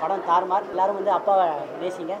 படம் தாறுமார் எல்லாரும் வந்து அப்பாவை நேசிங்க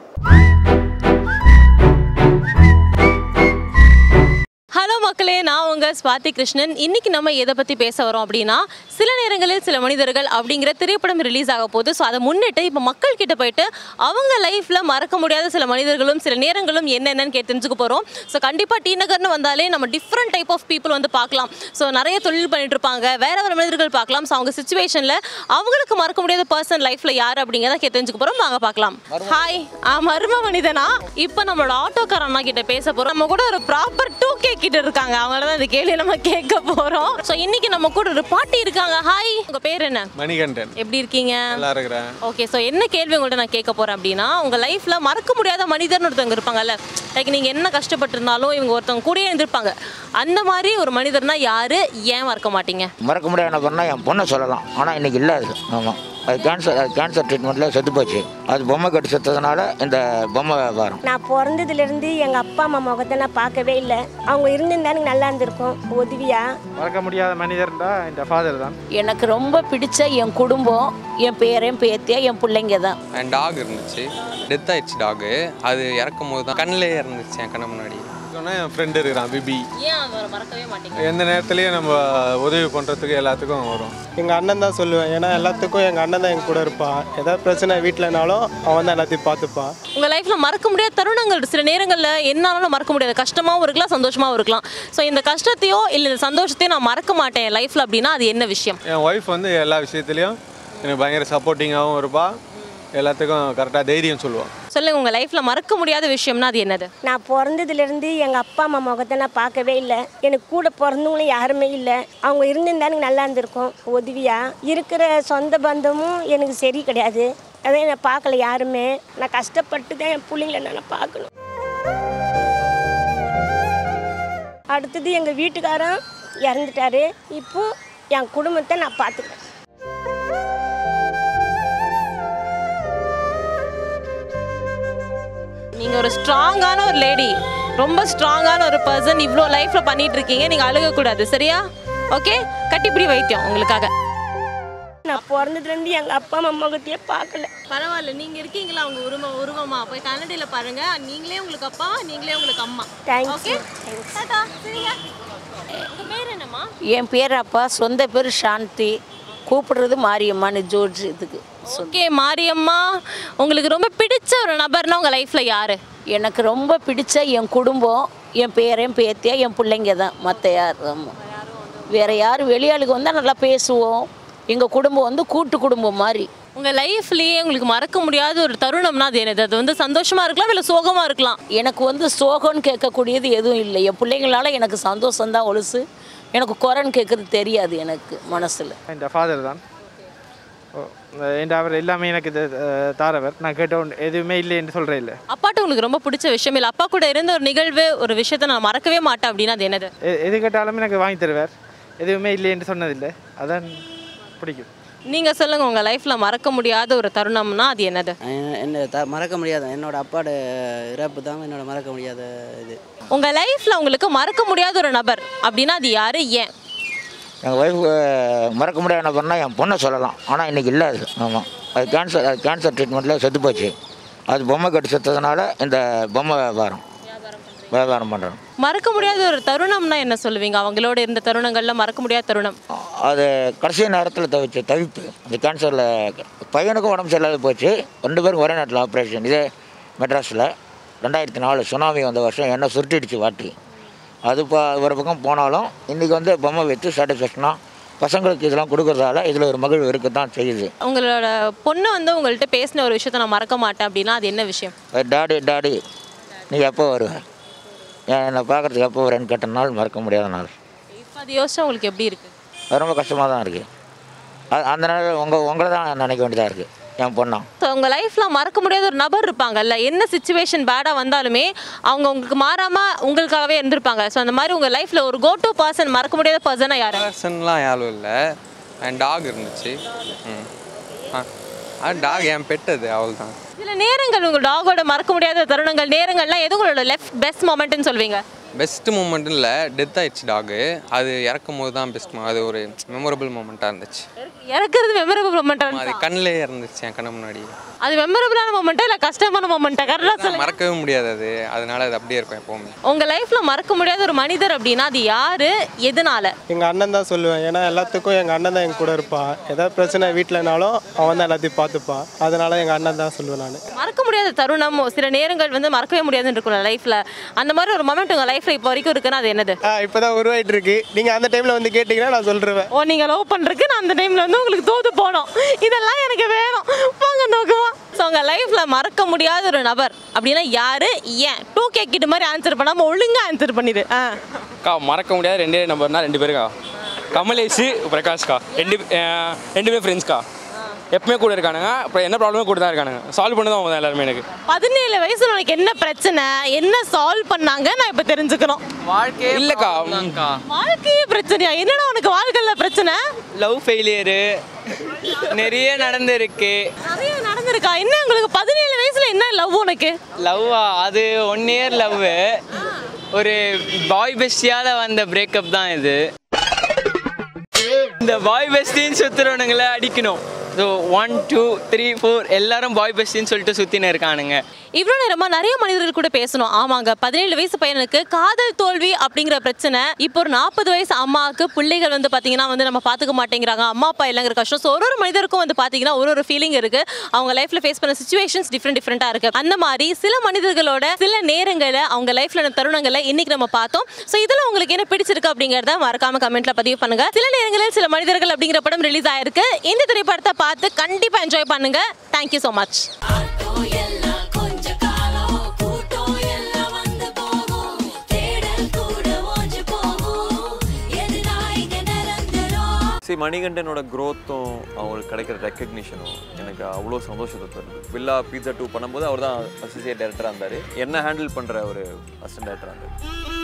ஹலோ மக்களே நான் உங்க ஸ்வாதி கிருஷ்ணன். இன்னைக்கு நம்ம எதை பத்தி பேச வரோம் அப்படின்னா சில நேரங்களில் சில மனிதர்கள் அப்படிங்கிற திரைப்படம் ரிலீஸ் ஆக போகுது. ஸோ அதை முன்னிட்டு இப்போ மக்கள் கிட்ட போயிட்டு அவங்க லைஃப்ல மறக்க முடியாத சில மனிதர்களும் சில நேரங்களும் என்னென்னு கேட்டு தெரிஞ்சுக்க போறோம். ஸோ கண்டிப்பா டி நகர்னு வந்தாலே நம்ம டிஃப்ரெண்ட் டைப் ஆஃப் பீப்புள் வந்து பார்க்கலாம். ஸோ நிறைய தொழில் பண்ணிட்டு இருப்பாங்க. வேற வேற மனிதர்கள் பார்க்கலாம். ஸோ அவங்க சுச்சுவேஷன்ல அவங்களுக்கு மறக்க முடியாத பர்சன் லைஃப்ல யார் அப்படிங்கிறத கேட்டு தெரிஞ்சுக்க போறோம். வாங்க பார்க்கலாம். ஹாய் மர்ம மனிதனா? இப்போ நம்மளோட ஆட்டோக்கார அண்ணா கிட்ட பேச போறோம். நம்ம கூட ஒரு ப்ராப்பர் டூ கே கிட்ட இருக்காங்க. அவங்கள தான் இந்த கேள்வி நம்ம கேட்க போறோம். ஸோ இன்னைக்கு நம்ம கூட ஒரு பாட்டி இருக்காங்க. ஹாய் உங்க பேர் என்ன? மணிகண்டன். எப்படி இருக்கீங்க? நல்லா இருக்கிறேன். ஓகே ஸோ என்ன கேள்வி உங்கள்ட்ட நான் கேட்க போறேன் அப்படின்னா உங்க லைஃப்ல மறக்க முடியாத மனிதர்னு ஒருத்தவங்க இருப்பாங்கல்ல. லைக் நீங்க என்ன கஷ்டப்பட்டிருந்தாலும் இவங்க ஒருத்தவங்க கூடயே இருந்திருப்பாங்க. அந்த மாதிரி ஒரு மனிதர்னா யாரு? ஏன் மறக்க மாட்டீங்க? மறக்க முடியாத என் பொண்ணை சொல்லலாம். ஆனால் இன்னைக்கு இல்லை அது. ஆமாம் அது கேன்சர் அது கேன்சர் ட்ரீட்மெண்ட்டில் செத்து போச்சு. அது பொம்மை கட்டு செத்ததுனால இந்த பொம்மை வியாபாரம். நான் பிறந்ததுலேருந்து எங்கள் அப்பா அம்மா முகத்தை நான் பார்க்கவே இல்லை. அவங்க இருந்திருந்தா எனக்கு நல்லா இருந்திருக்கும். உதவியா? மறக்க முடியாத மனிதர்டா இந்த ஃபாதர் தான். எனக்கு ரொம்ப பிடிச்ச என் குடும்பம் என் பேரன் பேத்தியா என் பிள்ளைங்க தான். என் டாக் இருந்துச்சு. டெத் ஆயிடுச்சு டாகு அது இறக்கும் போது தான் கண்ணிலே இருந்துச்சு என் கண்ணு முன்னாடி. சொன்னா என் ஃப்ரெண்டு இருக்கிறான் பிபி. எந்த நேரத்துலையும் நம்ம உதவி பண்ணுறதுக்கு எல்லாத்துக்கும் வரும். எங்கள் அண்ணன் தான் சொல்லுவேன். ஏன்னா எல்லாத்துக்கும் எங்கள் அண்ணன் தான் என் கூட இருப்பான். ஏதாவது பிரச்சனை வீட்டிலனாலும் அவன் தான் எல்லாத்தையும் பார்த்துப்பான். உங்க லைஃப்ல மறக்க முடியாத தருணங்கள் சில நேரங்கள்ல என்னாலும் மறக்க முடியாது. கஷ்டமாவும் இருக்கலாம் சந்தோஷமாவும் இருக்கலாம். ஸோ இந்த கஷ்டத்தையோ இல்லை இந்த சந்தோஷத்தையோ நான் மறக்க மாட்டேன் என் லைஃப்ல அப்படின்னா அது என்ன விஷயம்? என் ஒய்ஃப் வந்து எல்லா விஷயத்துலையும் எனக்கு பயங்கர சப்போர்ட்டிங்காகவும் இருப்பா. எல்லாத்துக்கும் கரெக்டாக தைரியம் சொல்லுவான் சொல்லுங்க உங்க லைஃப்ல மறக்க முடியாத விஷயம்னா அது என்னது? நான் பிறந்ததுலேருந்து எங்கள் அப்பா அம்மா முகத்தை நான் பார்க்கவே இல்லை. எனக்கு கூட பிறந்தவங்களும் யாருமே இல்லை. அவங்க இருந்திருந்தா எனக்கு நல்லா இருந்திருக்கும். உதவியா? இருக்கிற சொந்த பந்தமும் எனக்கு சரி கிடையாது. அதை நான் பார்க்கல யாருமே. நான் கஷ்டப்பட்டு தான் என் பிள்ளைங்கள நான் பார்க்கணும். அடுத்தது எங்கள் வீட்டுக்காரன் இறந்துட்டாரு. இப்போ என் குடும்பத்தை நான் பார்த்துக்கிறேன். ஒரு ஸ்ட்ராங்கான ஒரு லேடி. ரொம்ப ஸ்ட்ராங்கான ஒரு பர்சன் இவ்வளோ லைஃப்ல பண்ணிட்டு இருக்கீங்க நீங்க அழுக கூடாது சரியா ஓகே கட்டிப்பிடி வைத்தியம் உங்களுக்காக. நான் பிறந்ததுலேருந்து எங்கள் அப்பா அம்மா முகத்தையே பார்க்கல. பரவாயில்ல. நீங்க இருக்கீங்களா? அவங்க உருவ உருவமா? போய் கன்னடியில பாருங்க. நீங்களே உங்களுக்கு அப்பா நீங்களே உங்களுக்கு அம்மா. Thanks. ஓகே டாடா சரிங்க உங்க பேர் என்னம்மா? என் பேர் அப்பா. சொந்த பேர் சாந்தி. கூப்பிடுறது மாரியம்மான்னு ஜோர்ஜ் இதுக்கு. ஓகே மாரியம்மா உங்களுக்கு ரொம்ப பிடிச்ச ஒரு நபர்னா உங்க லைஃப்ல யாரு? எனக்கு ரொம்ப பிடிச்ச என் குடும்பம் என் பேரன் பேத்தியா என் பிள்ளைங்க தான். மற்ற யார் வேறு யார் வெளியாளுக்கு வந்தால் நல்லா பேசுவோம். எங்கள் குடும்பம் வந்து கூட்டு குடும்பம் மாதிரி உங்க லைஃப்லயே உங்களுக்கு மறக்க முடியாத ஒரு தருணம்னா அது என்னது? அது வந்து சந்தோஷமா இருக்கலாம் இல்ல சோகமா இருக்கலாம்? எனக்கு வந்து சோகம்னு கேட்கக்கூடியது எதுவும் இல்லை. என் பிள்ளைங்களால எனக்கு சந்தோஷம்தான் ஒழுசு. எனக்கு குறைன்னு கேட்குறது தெரியாது எனக்கு மனசில். இந்த ஃபாதர் தான். அவர் எல்லாமே எனக்கு தாரவர். நான் கேட்ட ஒன்று எதுவுமே இல்லை என்று சொல்கிறேன் இல்லை. அப்பாட்ட உங்களுக்கு ரொம்ப பிடிச்ச விஷயம் இல்ல? அப்பா கூட இருந்த ஒரு நிகழ்வு ஒரு விஷயத்த நான் மறக்கவே மாட்டேன் அப்படின்னா அது என்னது? எது கேட்டாலும் எனக்கு வாங்கி தருவார். எதுவுமே இல்லை என்று சொன்னதில்லை. அதான் பிடிக்கும். நீங்க சொல்லுங்க உங்க லைஃப்ல மறக்க முடியாத ஒரு தருணம்னா அது என்னது? என்ன த மறக்க முடியாத என்னோட அப்பாவோட இறப்பு தான் என்னோட மறக்க முடியாத இது. உங்க லைஃப்ல உங்களுக்கு மறக்க முடியாத ஒரு நபர் அப்படின்னா அது யாரு? ஏன்? எங்கள் ஒய்ஃப் மறக்க முடியாத பண்ணால் என் பொண்ணை சொல்லலாம். ஆனால் இன்னைக்கு இல்லை அது. ஆமாம் அது கேன்சர் அது கேன்சர் ட்ரீட்மெண்ட்டில் செத்து போச்சு. அது பொம்மை கட்டு செத்ததுனால இந்த பொம்மை வியாபாரம். வியாபாரம் பண்ணுறோம் மறக்க முடியாத ஒரு தருணம்னா என்ன சொல்லுவீங்க? அவங்களோட இருந்த தருணங்கள்ல மறக்க முடியாத தருணம். அது கடைசி நேரத்தில் தவிச்ச தவிப்பு. இந்த கேன்சரில் பையனுக்கும் உடம்பு சரியில்லாத போச்சு. ரெண்டு பேரும் ஒரே நேரத்தில் ஆப்ரேஷன் இதே மெட்ராஸில். ரெண்டாயிரத்தி நாலு சுனாமி வந்த வருஷம் என்ன சுருட்டிடுச்சு வாட்டி. அது இப்போ ஒரு பக்கம் போனாலும் இன்றைக்கி வந்து பொம்மை வச்சு சாட்டிஸ்ஃபேக்ஷனாக பசங்களுக்கு இதெல்லாம் கொடுக்கறதால இதில் ஒரு மகிழ்வு இருக்க தான் செய்யுது. உங்களோட பொண்ணு வந்து உங்கள்கிட்ட பேசின ஒரு விஷயத்த நான் மறக்க மாட்டேன் அப்படின்னா அது என்ன விஷயம்? டாடி டாடி நீ எப்போ வருவ? ஏன் என்னை பார்க்குறதுக்கு எப்போ வரேன்னு கேட்ட நாள் மறக்க முடியாத நாள். இப்போ அது யோசிச்சா உங்களுக்கு எப்படி இருக்கு? அது ரொம்ப கஷ்டமாக தான் இருக்குது அந்த நேரம் உங்கள் உங்களை தான் நினைக்க வேண்டியதாக இருக்குது என் பொண்ணா. ஸோ உங்கள் லைஃப்பில் மறக்க முடியாத ஒரு நபர் இருப்பாங்கல்ல? என்ன சுச்சுவேஷன் பேடாக வந்தாலுமே அவங்க உங்களுக்கு மாறாமல் உங்களுக்காகவே இருந்திருப்பாங்க. ஸோ அந்த மாதிரி உங்கள் லைஃப்பில் ஒரு கோ டு பர்சன் மறக்க முடியாத பர்சனாக யார்? பர்சன்லாம் யாரும் இல்லை. என் டாக் இருந்துச்சு. ம். ஆ. டாக் என் பெட்டது அவள் தான் சில நேரங்கள் உங்கள் டாகோட மறக்க முடியாத தருணங்கள் நேரங்கள்லாம் எது உங்களோட லெஃப்ட் பெஸ்ட் மொமெண்ட்னு சொல்வீங்க? பெஸ்ட் மூமெண்ட் இல்லை டெத் ஆயிடுச்சு டாகு அது இறக்கும் போது தான் பெஸ்ட் அது ஒரு மெமரபிள் மூமெண்ட்டாக இருந்துச்சு. இறக்குறது மெமரபிள் மொமெண்டா அது கண்ணிலே இருந்துச்சு என் கண்ணு முன்னாடி. அது மெமரபிளான மொமெண்டா இல்லை கஷ்டமான மொமெண்டா கரெக்டாக மறக்கவே முடியாது அது. அதனால அது அப்படியே இருக்கும் எப்போவுமே. உங்க லைஃப்ல மறக்க முடியாத ஒரு மனிதர் அப்படின்னா அது யாரு? எதனால? எங்கள் அண்ணன் தான் சொல்லுவேன். ஏன்னா எல்லாத்துக்கும் எங்கள் அண்ணன் தான் என் கூட இருப்பான். ஏதாவது பிரச்சனை வீட்டிலனாலும் அவன் தான் எல்லாத்தையும் பார்த்துப்பான். அதனால எங்கள் அண்ணன் தான் சொல்லுவேன் நான். மறக்க முடியாத தருணம் சில நேரங்கள் வந்து மறக்கவே முடியாதுன்னு இருக்கும்ல லைஃப்ல அந்த மாதிரி ஒரு மொமெண்ட் உங்க லைஃப்ல இப்போ வரைக்கும் இருக்குன்னா அது என்னது? ஆ இப்போ தான் உருவாயிட்டு இருக்கு நீங்கள் அந்த டைமில் வந்து கேட்டிங்கன்னா நான் சொல்லிடுவேன் ஓ நீங்க லவ் பண்றதுக்கு நான் அந்த டைம்ல வந்து உங்களுக்கு தோத்து போனோம். இதெல்லாம் எனக்கு வேணும். வாங்க நோக்குவா ஸோ உங்க லைஃப்ல மறக்க முடியாத ஒரு நபர் அப்படின்னா யாரு? ஏன்? டூ கே கிட்ட மாதிரி ஆன்சர் பண்ணாம ஒழுங்கா ஆன்சர் பண்ணிடு. ஆ. அக்கா மறக்க முடியாத ரெண்டே நம்பர்னா ரெண்டு பேருக்கா? கமலேஷ் பிரகாஷ்கா ரெண்டு ரெண்டு பேரும் ஃப்ரெண்ட்ஸ்க்கா எப்பவுமே கூட இருக்கானுங்க. அப்புறம் என்ன ப்ராப்ளமும் கூட தான் இருக்கானுங்க. சால்வ் பண்ணதான் அவங்க தான் எல்லாருமே எனக்கு. பதினேழு வயசுல உனக்கு என்ன பிரச்சனை? என்ன சால்வ் பண்ணாங்க? நான் இப்போ தெரிஞ்சுக்கணும். வாழ்க்கை இல்லைக்கா. வாழ்க்கையே பிரச்சனையா? என்னடா உனக்கு வாழ்க்கையில பிரச்சனை? லவ் ஃபெயிலியரு நிறைய நடந்திருக்கு. நிறைய நடந்திருக்கா? என்ன உங்களுக்கு பதினேழு வயசுல என்ன லவ் உனக்கு? லவ்வா அது ஒன் இயர் லவ் ஒரு பாய் பெஸ்டியால் வந்த பிரேக்கப் தான் இது. இந்த பாய் பெஸ்டின்னு சுற்றுறவனுங்களை அடிக்கணும். So one two three four எல்லாரும் பாய் பெஸ்டின்னு சொல்லிட்டு சுற்றின்னு இருக்கானுங்க. இவ்வளோ நேரமாக நிறைய மனிதர்கள் கூட பேசணும். ஆமாங்க பதினேழு வயசு பையனுக்கு காதல் தோல்வி அப்படிங்கிற பிரச்சனை இப்போ ஒரு நாற்பது வயசு அம்மாவுக்கு பிள்ளைகள் வந்து பார்த்தீங்கன்னா வந்து நம்ம பார்த்துக்க மாட்டேங்கிறாங்க. அம்மா அப்பா இல்லைங்கிற கஷ்டம். ஸோ ஒரு ஒரு மனிதருக்கும் வந்து பார்த்தீங்கன்னா ஒரு ஒரு ஃபீலிங் இருக்கு. அவங்க லைஃப்ல ஃபேஸ் பண்ண சுச்சுவேஷன்ஸ் டிஃப்ரெண்ட் டிஃப்ரெண்ட்டாக இருக்கு. அந்த மாதிரி சில மனிதர்களோட சில நேரங்களை அவங்க லைஃப்ல தருணங்களை இன்னைக்கு நம்ம பார்த்தோம். ஸோ இதில் உங்களுக்கு என்ன பிடிச்சிருக்கு அப்படிங்கிறத மறக்காம கமெண்ட்ல பதிவு பண்ணுங்க. சில நேரங்களில் சில மனிதர்கள் அப்படிங்கிற படம் ரிலீஸ் ஆயிருக்கு. இந்த திரைப்படத்தை பார்த்து கண்டிப்பாக என்ஜாய் பண்ணுங்க. தேங்க்யூ ஸோ மச் சரி மணிகண்டனோட க்ரோத்தும் அவங்களுக்கு கிடைக்கிற ரெக்கக்னிஷனும் எனக்கு அவ்வளோ சந்தோஷத்தை தருது. வில்லா பீட்சா டூ பண்ணும்போது அவர் தான் அசோசியேட் டேரக்டராக இருந்தார். என்ன ஹேண்டில் பண்ணுற ஒரு அசிஸ்டன்ட் டேரக்டராக இருந்தார்.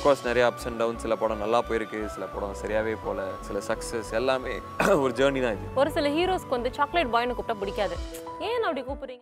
அஃப்கோர்ஸ் நிறைய அப்ஸ் அண்ட் டவுன் சில படம் நல்லா போயிருக்கு சில படம் சரியாகவே போல. சில சக்ஸஸ் எல்லாமே ஒரு ஜேர்னி தான் இது. ஒரு சில ஹீரோஸ்க்கு வந்து சாக்லேட் பாய்னு கூப்பிட்டா பிடிக்காது. ஏன் அப்படி கூப்பிடுறீங்க?